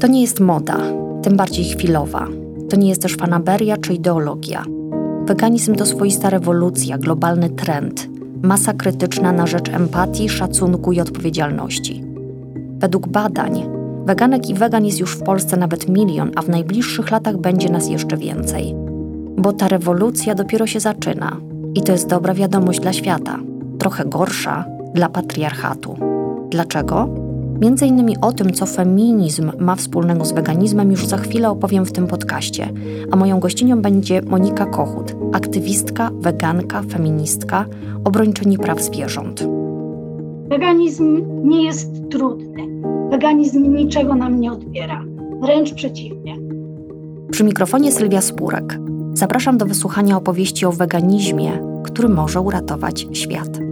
To nie jest moda, tym bardziej chwilowa. To nie jest też fanaberia czy ideologia. Weganizm to swoista rewolucja, globalny trend, masa krytyczna na rzecz empatii, szacunku i odpowiedzialności. Według badań, weganek i wegan jest już w Polsce nawet milion, a w najbliższych latach będzie nas jeszcze więcej. Bo ta rewolucja dopiero się zaczyna i to jest dobra wiadomość dla świata, trochę gorsza dla patriarchatu. Dlaczego? Między innymi o tym, co feminizm ma wspólnego z weganizmem, już za chwilę opowiem w tym podcaście. A moją gościnią będzie Monika Kochut, aktywistka, weganka, feministka, obrończyni praw zwierząt. Weganizm nie jest trudny. Weganizm niczego nam nie odbiera. Wręcz przeciwnie. Przy mikrofonie Sylwia Spurek. Zapraszam do wysłuchania opowieści o weganizmie, który może uratować świat.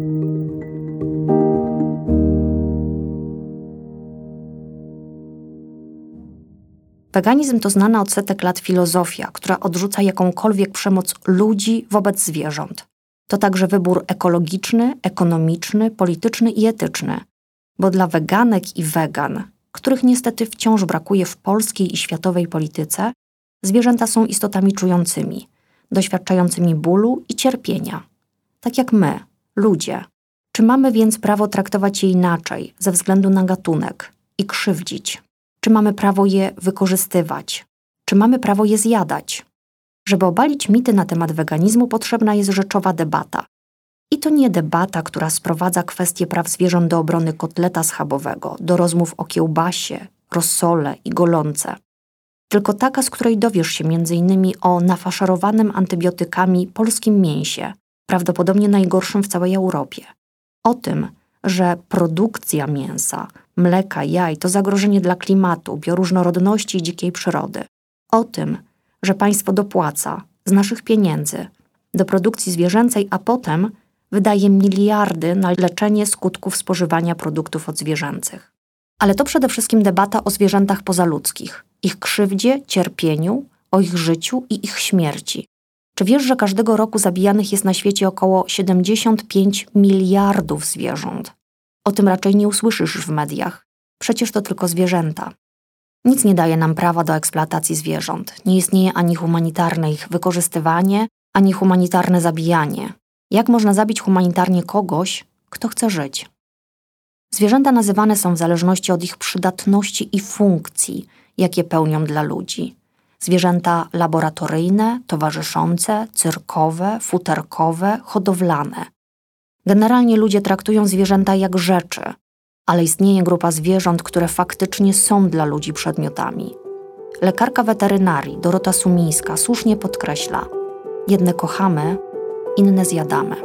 Weganizm to znana od setek lat filozofia, która odrzuca jakąkolwiek przemoc ludzi wobec zwierząt. To także wybór ekologiczny, ekonomiczny, polityczny i etyczny. Bo dla weganek i wegan, których niestety wciąż brakuje w polskiej i światowej polityce, zwierzęta są istotami czującymi, doświadczającymi bólu i cierpienia. Tak jak my, ludzie. Czy mamy więc prawo traktować je inaczej, ze względu na gatunek i krzywdzić? Czy mamy prawo je wykorzystywać? Czy mamy prawo je zjadać? Żeby obalić mity na temat weganizmu, potrzebna jest rzeczowa debata. I to nie debata, która sprowadza kwestie praw zwierząt do obrony kotleta schabowego, do rozmów o kiełbasie, rozsole i golące. Tylko taka, z której dowiesz się m.in. o nafaszerowanym antybiotykami polskim mięsie, prawdopodobnie najgorszym w całej Europie. O tym, że produkcja mięsa, mleka, jaj to zagrożenie dla klimatu, bioróżnorodności i dzikiej przyrody. O tym, że państwo dopłaca z naszych pieniędzy do produkcji zwierzęcej, a potem wydaje miliardy na leczenie skutków spożywania produktów odzwierzęcych. Ale to przede wszystkim debata o zwierzętach pozaludzkich, ich krzywdzie, cierpieniu, o ich życiu i ich śmierci. Czy wiesz, że każdego roku zabijanych jest na świecie około 75 miliardów zwierząt? O tym raczej nie usłyszysz w mediach. Przecież to tylko zwierzęta. Nic nie daje nam prawa do eksploatacji zwierząt. Nie istnieje ani humanitarne ich wykorzystywanie, ani humanitarne zabijanie. Jak można zabić humanitarnie kogoś, kto chce żyć? Zwierzęta nazywane są w zależności od ich przydatności i funkcji, jakie pełnią dla ludzi. Zwierzęta laboratoryjne, towarzyszące, cyrkowe, futerkowe, hodowlane. Generalnie ludzie traktują zwierzęta jak rzeczy, ale istnieje grupa zwierząt, które faktycznie są dla ludzi przedmiotami. Lekarka weterynarii Dorota Sumińska słusznie podkreśla: jedne kochamy, inne zjadamy.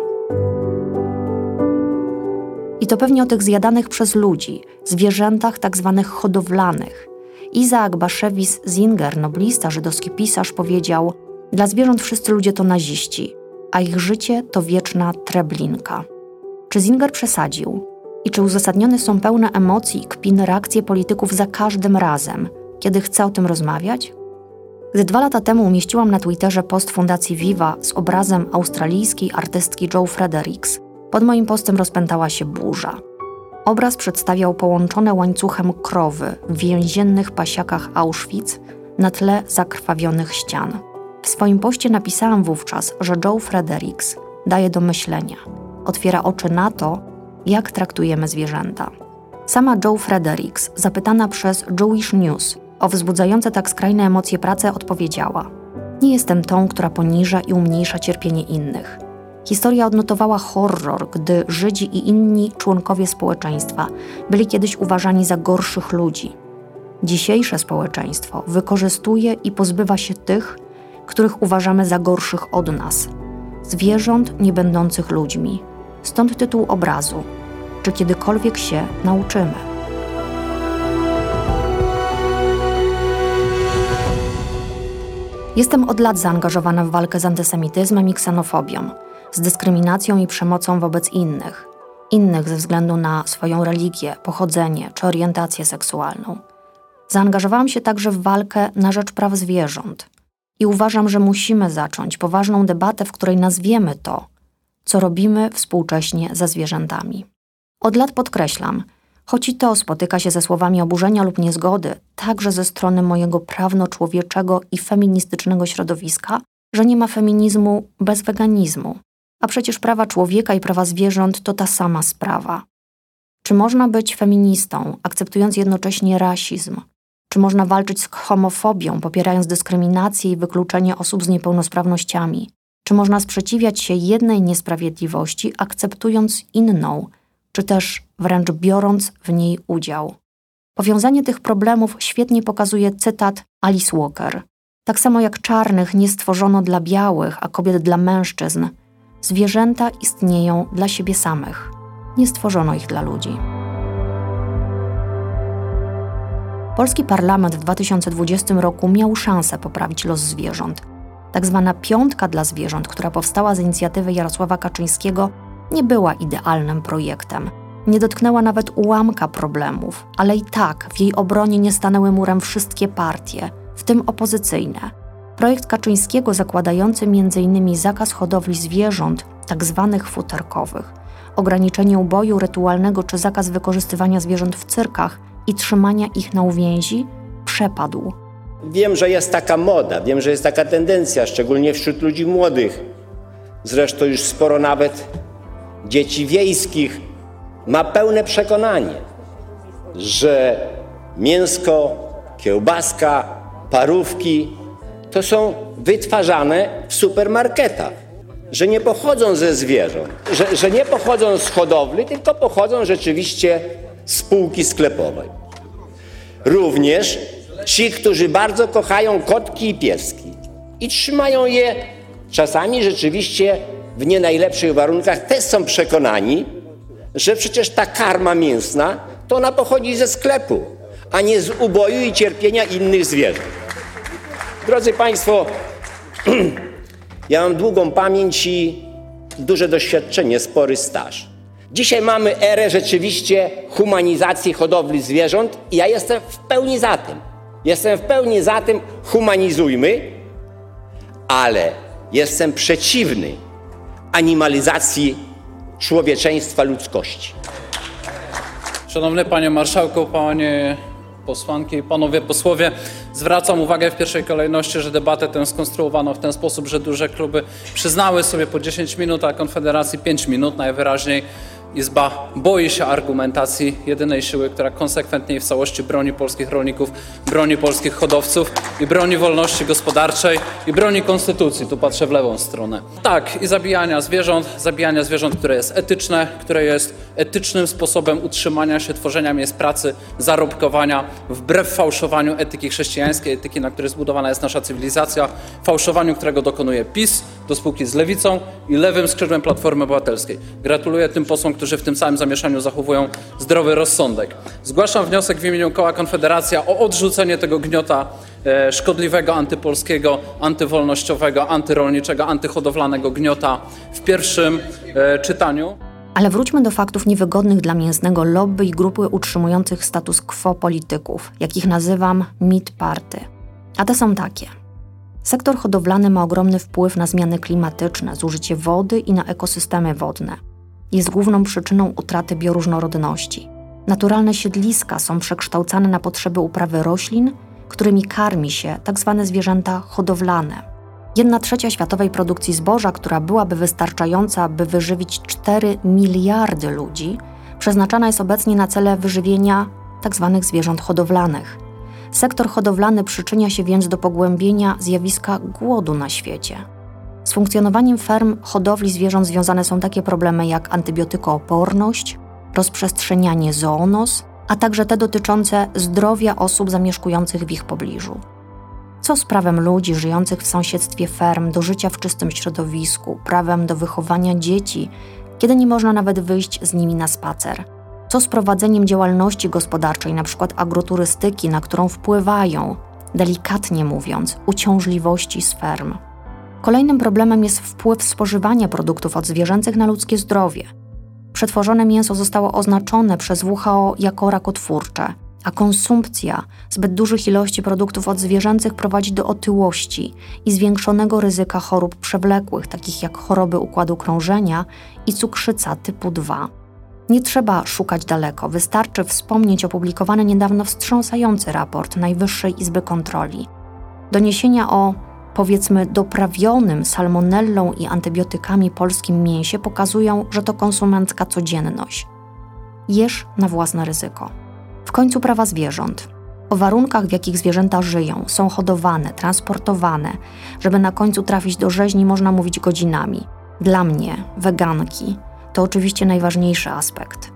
I to pewnie o tych zjadanych przez ludzi, zwierzętach tak zwanych hodowlanych. Izaak Baszewis Zinger, noblista, żydowski pisarz, powiedział: Dla zwierząt wszyscy ludzie to naziści, a ich życie to wieczna treblinka. Czy Zinger przesadził? I czy uzasadnione są pełne emocji i kpin reakcje polityków za każdym razem, kiedy chce o tym rozmawiać? Gdy dwa lata temu umieściłam na Twitterze post Fundacji Viva z obrazem australijskiej artystki Joe Fredericks, pod moim postem rozpętała się burza. Obraz przedstawiał połączone łańcuchem krowy w więziennych pasiakach Auschwitz na tle zakrwawionych ścian. W swoim poście napisałam wówczas, że Joe Fredericks daje do myślenia – otwiera oczy na to, jak traktujemy zwierzęta. Sama Joe Fredericks, zapytana przez Jewish News o wzbudzające tak skrajne emocje pracę, odpowiedziała: Nie jestem tą, która poniża i umniejsza cierpienie innych. Historia odnotowała horror, gdy Żydzi i inni członkowie społeczeństwa byli kiedyś uważani za gorszych ludzi. Dzisiejsze społeczeństwo wykorzystuje i pozbywa się tych, których uważamy za gorszych od nas zwierząt nie będących ludźmi, Stąd tytuł obrazu. Czy kiedykolwiek się nauczymy? Jestem od lat zaangażowana w walkę z antysemityzmem i ksenofobią, z dyskryminacją i przemocą wobec innych, innych ze względu na swoją religię, pochodzenie czy orientację seksualną. Zaangażowałam się także w walkę na rzecz praw zwierząt i uważam, że musimy zacząć poważną debatę, w której nazwiemy to, co robimy współcześnie ze zwierzętami. Od lat podkreślam, choć i to spotyka się ze słowami oburzenia lub niezgody, także ze strony mojego prawno-człowieczego i feministycznego środowiska, że nie ma feminizmu bez weganizmu. A przecież prawa człowieka i prawa zwierząt to ta sama sprawa. Czy można być feministą, akceptując jednocześnie rasizm? Czy można walczyć z homofobią, popierając dyskryminację i wykluczenie osób z niepełnosprawnościami? Czy można sprzeciwiać się jednej niesprawiedliwości, akceptując inną, czy też wręcz biorąc w niej udział? Powiązanie tych problemów świetnie pokazuje cytat Alice Walker. Tak samo jak czarnych nie stworzono dla białych, a kobiet dla mężczyzn, zwierzęta istnieją dla siebie samych. Nie stworzono ich dla ludzi. Polski parlament w 2020 roku miał szansę poprawić los zwierząt. Tak zwana piątka dla zwierząt, która powstała z inicjatywy Jarosława Kaczyńskiego, nie była idealnym projektem. Nie dotknęła nawet ułamka problemów, ale i tak w jej obronie nie stanęły murem wszystkie partie, w tym opozycyjne. Projekt Kaczyńskiego zakładający m.in. zakaz hodowli zwierząt, tzw. Tak futerkowych, ograniczenie uboju rytualnego czy zakaz wykorzystywania zwierząt w cyrkach i trzymania ich na uwięzi, przepadł. Wiem, że jest taka moda, wiem, że jest taka tendencja, szczególnie wśród ludzi młodych. Zresztą już sporo nawet dzieci wiejskich ma pełne przekonanie, że mięsko, kiełbaska, parówki to są wytwarzane w supermarketach, że nie pochodzą ze zwierząt, że, że nie pochodzą z hodowli, tylko pochodzą rzeczywiście z spółki sklepowej. Również ci, którzy bardzo kochają kotki i pieski i trzymają je czasami rzeczywiście w nie najlepszych warunkach, też są przekonani, że przecież ta karma mięsna to ona pochodzi ze sklepu, a nie z uboju i cierpienia innych zwierząt. Drodzy Państwo, ja mam długą pamięć i duże doświadczenie, spory staż. Dzisiaj mamy erę rzeczywiście humanizacji hodowli zwierząt i ja jestem w pełni za tym. Jestem w pełni za tym, humanizujmy, ale jestem przeciwny animalizacji człowieczeństwa ludzkości. Szanowny Panie Marszałku, Panie posłanki i panowie posłowie, zwracam uwagę w pierwszej kolejności, że debatę tę skonstruowano w ten sposób, że duże kluby przyznały sobie po 10 minut, a Konfederacji 5 minut najwyraźniej. Izba boi się argumentacji jedynej siły, która konsekwentnie i w całości broni polskich rolników, broni polskich hodowców i broni wolności gospodarczej i broni konstytucji. Tu patrzę w lewą stronę. Tak, i zabijania zwierząt, zabijania zwierząt, które jest etyczne, które jest etycznym sposobem utrzymania się, tworzenia miejsc pracy, zarobkowania, wbrew fałszowaniu etyki chrześcijańskiej, etyki, na której zbudowana jest nasza cywilizacja, fałszowaniu, którego dokonuje PiS do spółki z lewicą i lewym skrzydłem Platformy Obywatelskiej. Gratuluję tym posłom, którzy w tym całym zamieszaniu zachowują zdrowy rozsądek. Zgłaszam wniosek w imieniu koła Konfederacja o odrzucenie tego gniota e, szkodliwego, antypolskiego, antywolnościowego, antyrolniczego, antyhodowlanego gniota w pierwszym e, czytaniu. Ale wróćmy do faktów niewygodnych dla mięsnego lobby i grupy utrzymujących status quo polityków, jakich nazywam mit party. A te są takie. Sektor hodowlany ma ogromny wpływ na zmiany klimatyczne, zużycie wody i na ekosystemy wodne jest główną przyczyną utraty bioróżnorodności. Naturalne siedliska są przekształcane na potrzeby uprawy roślin, którymi karmi się tzw. Tak zwierzęta hodowlane. Jedna trzecia światowej produkcji zboża, która byłaby wystarczająca, by wyżywić 4 miliardy ludzi, przeznaczana jest obecnie na cele wyżywienia tzw. Tak zwierząt hodowlanych. Sektor hodowlany przyczynia się więc do pogłębienia zjawiska głodu na świecie. Z funkcjonowaniem ferm hodowli zwierząt związane są takie problemy jak antybiotykooporność, rozprzestrzenianie zoonos, a także te dotyczące zdrowia osób zamieszkujących w ich pobliżu. Co z prawem ludzi żyjących w sąsiedztwie ferm do życia w czystym środowisku, prawem do wychowania dzieci, kiedy nie można nawet wyjść z nimi na spacer? Co z prowadzeniem działalności gospodarczej, np. agroturystyki, na którą wpływają, delikatnie mówiąc, uciążliwości z ferm? Kolejnym problemem jest wpływ spożywania produktów odzwierzęcych na ludzkie zdrowie. Przetworzone mięso zostało oznaczone przez WHO jako rakotwórcze, a konsumpcja zbyt dużych ilości produktów odzwierzęcych prowadzi do otyłości i zwiększonego ryzyka chorób przewlekłych, takich jak choroby układu krążenia i cukrzyca typu 2. Nie trzeba szukać daleko, wystarczy wspomnieć opublikowany niedawno wstrząsający raport Najwyższej Izby Kontroli. Doniesienia o powiedzmy doprawionym salmonellą i antybiotykami polskim mięsie pokazują, że to konsumencka codzienność. Jesz na własne ryzyko. W końcu prawa zwierząt. O warunkach, w jakich zwierzęta żyją, są hodowane, transportowane, żeby na końcu trafić do rzeźni, można mówić godzinami. Dla mnie, weganki, to oczywiście najważniejszy aspekt.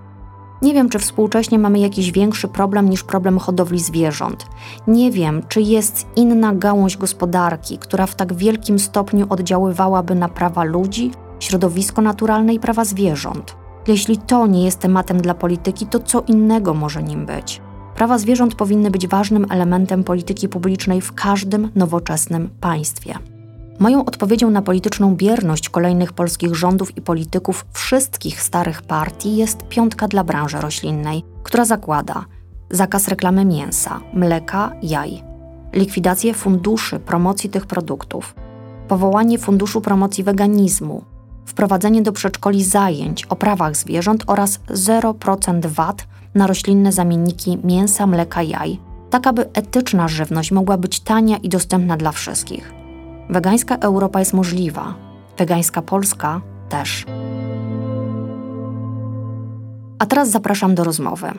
Nie wiem, czy współcześnie mamy jakiś większy problem niż problem hodowli zwierząt. Nie wiem, czy jest inna gałąź gospodarki, która w tak wielkim stopniu oddziaływałaby na prawa ludzi, środowisko naturalne i prawa zwierząt. Jeśli to nie jest tematem dla polityki, to co innego może nim być? Prawa zwierząt powinny być ważnym elementem polityki publicznej w każdym nowoczesnym państwie. Moją odpowiedzią na polityczną bierność kolejnych polskich rządów i polityków wszystkich starych partii jest piątka dla branży roślinnej, która zakłada zakaz reklamy mięsa, mleka, jaj, likwidację funduszy promocji tych produktów, powołanie funduszu promocji weganizmu, wprowadzenie do przedszkoli zajęć o prawach zwierząt oraz 0% VAT na roślinne zamienniki mięsa, mleka, jaj, tak aby etyczna żywność mogła być tania i dostępna dla wszystkich. Wegańska Europa jest możliwa, wegańska Polska też. A teraz zapraszam do rozmowy.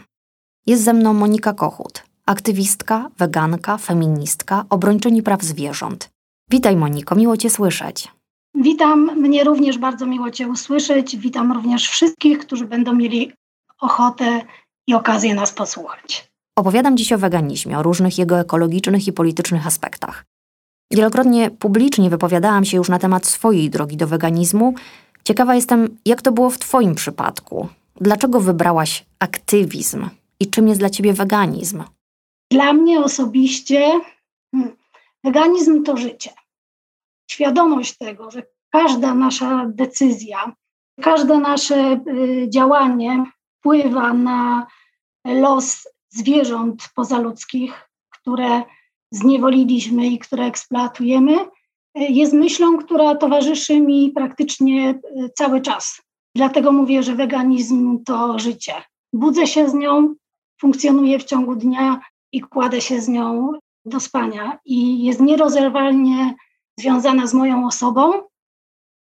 Jest ze mną Monika Kochut, aktywistka, weganka, feministka, obrończyni praw zwierząt. Witaj Moniko, miło Cię słyszeć. Witam, mnie również bardzo miło Cię usłyszeć. Witam również wszystkich, którzy będą mieli ochotę i okazję nas posłuchać. Opowiadam dziś o weganizmie, o różnych jego ekologicznych i politycznych aspektach. Wielokrotnie publicznie wypowiadałam się już na temat swojej drogi do weganizmu. Ciekawa jestem, jak to było w Twoim przypadku. Dlaczego wybrałaś aktywizm i czym jest dla Ciebie weganizm? Dla mnie osobiście hmm, weganizm to życie. Świadomość tego, że każda nasza decyzja, każde nasze y, działanie wpływa na los zwierząt pozaludzkich, które zniewoliliśmy i które eksploatujemy, jest myślą, która towarzyszy mi praktycznie e, cały czas. Dlatego mówię, że weganizm to życie. Budzę się z nią, funkcjonuję w ciągu dnia i kładę się z nią do spania i jest nierozerwalnie związana z moją osobą.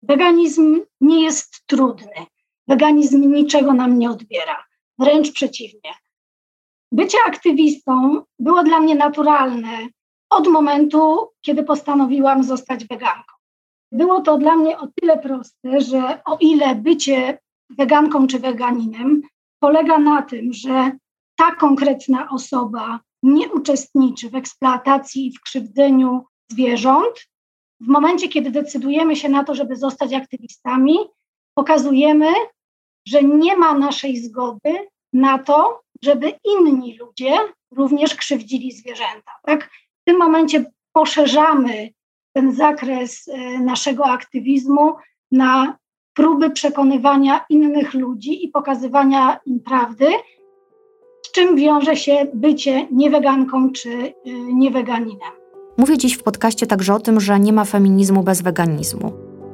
Weganizm nie jest trudny. Weganizm niczego nam nie odbiera. Wręcz przeciwnie. Bycie aktywistą było dla mnie naturalne od momentu, kiedy postanowiłam zostać weganką. Było to dla mnie o tyle proste, że o ile bycie weganką czy weganinem polega na tym, że ta konkretna osoba nie uczestniczy w eksploatacji i w krzywdzeniu zwierząt, w momencie, kiedy decydujemy się na to, żeby zostać aktywistami, pokazujemy, że nie ma naszej zgody na to, żeby inni ludzie również krzywdzili zwierzęta. Tak? W tym momencie poszerzamy ten zakres e, naszego aktywizmu na próby przekonywania innych ludzi i pokazywania im prawdy, z czym wiąże się bycie nieweganką czy e, nieweganinem. Mówię dziś w podcaście także o tym, że nie ma feminizmu bez weganizmu.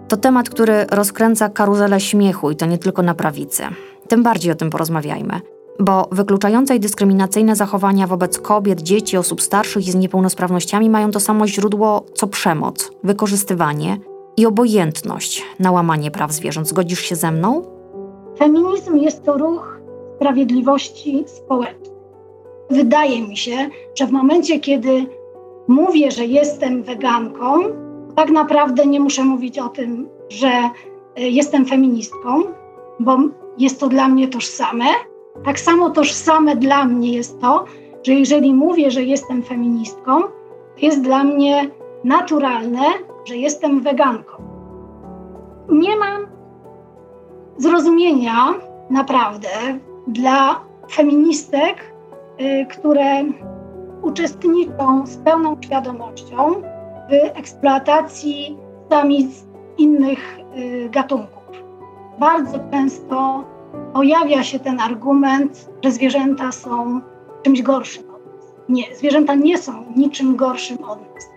To temat, który rozkręca karuzelę śmiechu i to nie tylko na prawicy. Tym bardziej o tym porozmawiajmy bo wykluczające i dyskryminacyjne zachowania wobec kobiet, dzieci, osób starszych i z niepełnosprawnościami mają to samo źródło co przemoc, wykorzystywanie i obojętność na łamanie praw zwierząt. Zgodzisz się ze mną? Feminizm jest to ruch sprawiedliwości społecznej. Wydaje mi się, że w momencie, kiedy mówię, że jestem weganką, tak naprawdę nie muszę mówić o tym, że e, jestem feministką, bo jest to dla mnie tożsame, tak samo tożsame dla mnie jest to, że jeżeli mówię, że jestem feministką, jest dla mnie naturalne, że jestem weganką. Nie mam zrozumienia naprawdę dla feministek, y, które uczestniczą z pełną świadomością w eksploatacji samic innych y, gatunków. Bardzo często pojawia się ten argument, że zwierzęta są czymś gorszym od nas. Nie, zwierzęta nie są niczym gorszym od nas.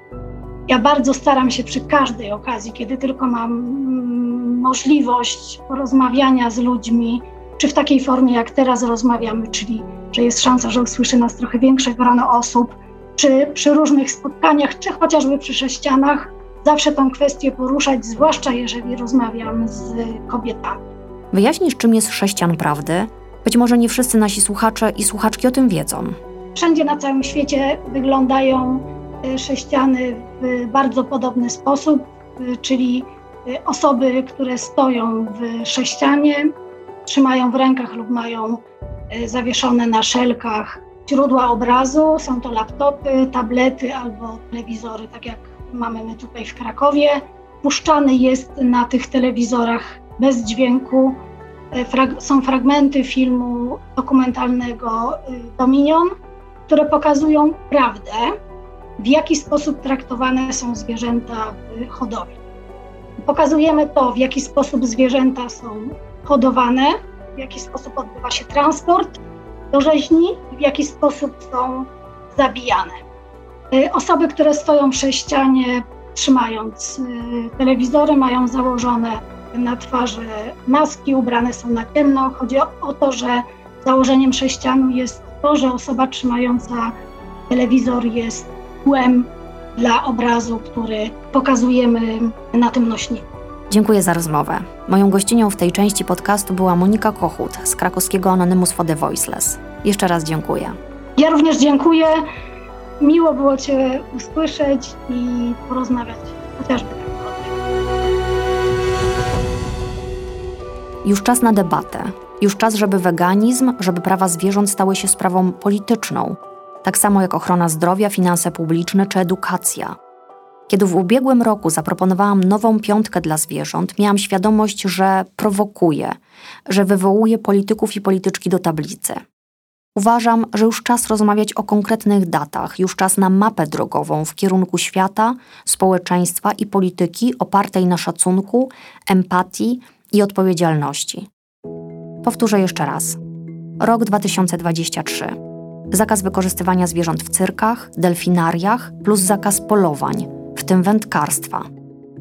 Ja bardzo staram się przy każdej okazji, kiedy tylko mam mm, możliwość porozmawiania z ludźmi, czy w takiej formie, jak teraz rozmawiamy, czyli że jest szansa, że usłyszy nas trochę większe grono osób, czy przy różnych spotkaniach, czy chociażby przy sześcianach, zawsze tę kwestię poruszać, zwłaszcza jeżeli rozmawiam z kobietami. Wyjaśnisz, czym jest sześcian prawdy? Być może nie wszyscy nasi słuchacze i słuchaczki o tym wiedzą. Wszędzie na całym świecie wyglądają e, sześciany w bardzo podobny sposób, e, czyli e, osoby, które stoją w sześcianie, trzymają w rękach lub mają zawieszone na szelkach źródła obrazu. Są to laptopy, tablety albo telewizory, tak jak mamy my tutaj w Krakowie. Puszczany jest na tych telewizorach bez dźwięku. Frag są fragmenty filmu dokumentalnego Dominion, które pokazują prawdę, w jaki sposób traktowane są zwierzęta w hodowli. Pokazujemy to, w jaki sposób zwierzęta są hodowane, w jaki sposób odbywa się transport do rzeźni, w jaki sposób są zabijane. Y, osoby, które stoją przy ścianie, trzymając y, telewizory, mają założone na twarzy maski, ubrane są na ciemno. Chodzi o to, że założeniem sześcianu jest to, że osoba trzymająca telewizor jest tłem dla obrazu, który pokazujemy na tym nośniku. Dziękuję za rozmowę. Moją gościnią w tej części podcastu była Monika Kochut z krakowskiego Anonymous for the Voiceless. Jeszcze raz dziękuję. Ja również dziękuję. Miło było Cię usłyszeć i porozmawiać chociażby tak Już czas na debatę. Już czas, żeby weganizm, żeby prawa zwierząt stały się sprawą polityczną, tak samo jak ochrona zdrowia, finanse publiczne czy edukacja. Kiedy w ubiegłym roku zaproponowałam nową piątkę dla zwierząt, miałam świadomość, że prowokuję, że wywołuję polityków i polityczki do tablicy. Uważam, że już czas rozmawiać o konkretnych datach, już czas na mapę drogową w kierunku świata, społeczeństwa i polityki opartej na szacunku, empatii i odpowiedzialności. Powtórzę jeszcze raz. Rok 2023. Zakaz wykorzystywania zwierząt w cyrkach, delfinariach plus zakaz polowań, tym wędkarstwa.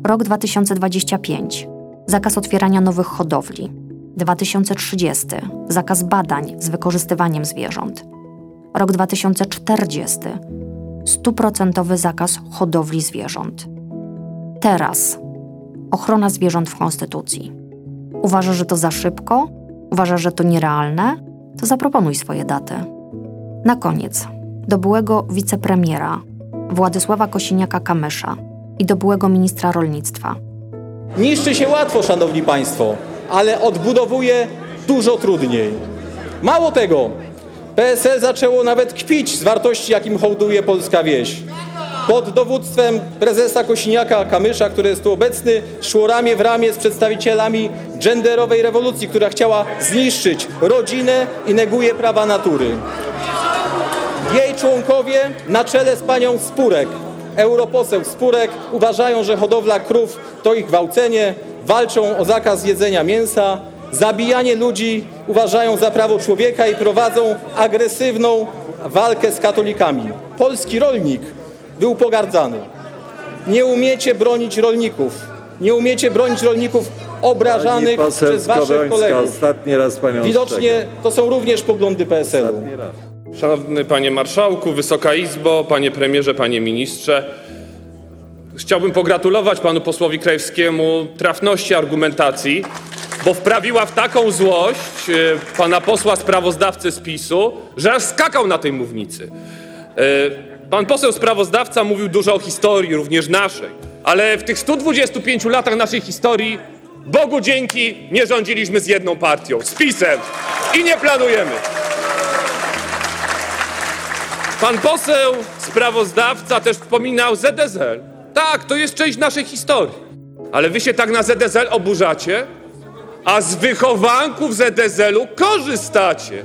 Rok 2025. Zakaz otwierania nowych hodowli. 2030. Zakaz badań z wykorzystywaniem zwierząt. Rok 2040. Stuprocentowy zakaz hodowli zwierząt. Teraz ochrona zwierząt w Konstytucji. Uważasz, że to za szybko? Uważasz, że to nierealne? To zaproponuj swoje daty. Na koniec, do byłego wicepremiera Władysława Kosiniaka-Kamysza i do byłego ministra rolnictwa. Niszczy się łatwo, szanowni państwo, ale odbudowuje dużo trudniej. Mało tego, PSL zaczęło nawet kpić z wartości, jakim hołduje polska wieś pod dowództwem prezesa Kosiniaka-Kamysza, który jest tu obecny, szło ramię w ramię z przedstawicielami genderowej rewolucji, która chciała zniszczyć rodzinę i neguje prawa natury. Członkowie na czele z panią Spurek, europoseł Spurek, uważają, że hodowla krów to ich gwałcenie, walczą o zakaz jedzenia mięsa, zabijanie ludzi uważają za prawo człowieka i prowadzą agresywną walkę z katolikami. Polski rolnik był pogardzany. Nie umiecie bronić rolników. Nie umiecie bronić rolników obrażanych przez waszych kolegów. Widocznie to są również poglądy PSL-u. Szanowny Panie Marszałku, Wysoka Izbo, Panie Premierze, Panie Ministrze. Chciałbym pogratulować Panu posłowi Krajewskiemu trafności argumentacji, bo wprawiła w taką złość e, Pana posła sprawozdawcę z PiSu, że aż skakał na tej mównicy. E, Pan poseł sprawozdawca mówił dużo o historii, również naszej, ale w tych 125 latach naszej historii, Bogu dzięki, nie rządziliśmy z jedną partią, z PiSem i nie planujemy. Pan poseł sprawozdawca też wspominał ZSL. Tak, to jest część naszej historii. Ale wy się tak na ZSL oburzacie, a z wychowanków ZSL-u korzystacie.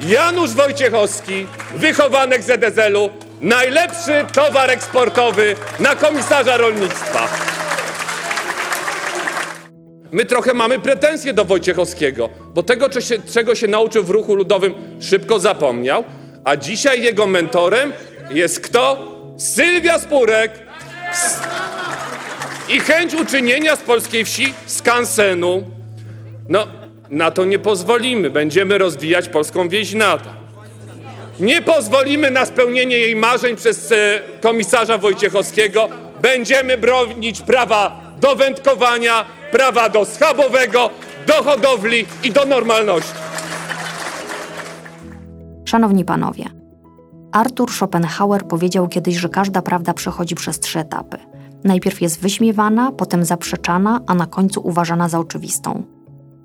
Janusz Wojciechowski, wychowanek ZSL-u, Najlepszy towar eksportowy na komisarza rolnictwa. My trochę mamy pretensje do Wojciechowskiego, bo tego, czego się nauczył w ruchu ludowym, szybko zapomniał, a dzisiaj jego mentorem jest kto? Sylwia Spurek. I chęć uczynienia z polskiej wsi skansenu. No, Na to nie pozwolimy. Będziemy rozwijać polską wieś. Nie pozwolimy na spełnienie jej marzeń przez e, komisarza Wojciechowskiego. Będziemy bronić prawa do wędkowania, prawa do schabowego, do hodowli i do normalności. Szanowni panowie, Arthur Schopenhauer powiedział kiedyś, że każda prawda przechodzi przez trzy etapy. Najpierw jest wyśmiewana, potem zaprzeczana, a na końcu uważana za oczywistą.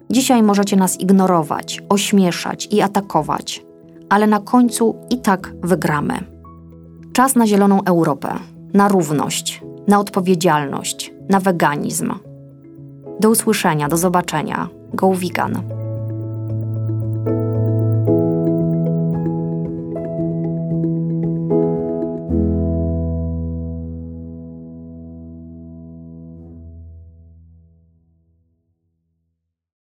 Dzisiaj możecie nas ignorować, ośmieszać i atakować, ale na końcu i tak wygramy. Czas na zieloną Europę, na równość, na odpowiedzialność, na weganizm. Do usłyszenia, do zobaczenia. Go vegan.